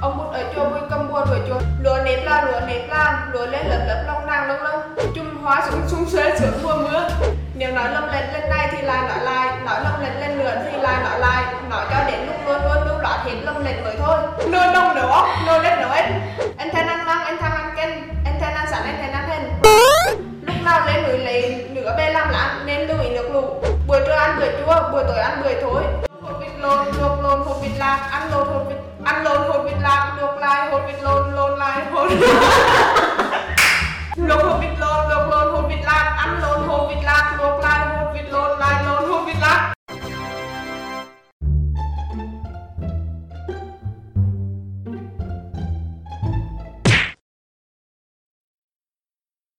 ông bút ở chùa vui cầm bùa đuổi chùa. Lúa nếp la lúa nếp la lúa lên lớp lớp lông nàng lông lông chung hoa xuống xuống xuê sướng mùa mưa. Nếu nói lông lên lên này thì lại nói lại. Nói lông lên lên nữa thì lại nói lại. Nói cho đến lúc luôn luôn luôn loạt hết lông lên mới thôi. Nô nông nữa nô lên nữa anh anh thanh ăn măng anh thanh ăn ken anh thanh ăn sẵn, anh thanh ăn hên lúc nào lên núi lấy nửa bê làm láng nên lưu ý nước lũ. Buổi trưa ăn bưởi chua, buổi tối ăn bưởi thối. Hột vịt lộn luộc lộn hột vịt lạc. Ăn lộn hột vịt, ăn lộn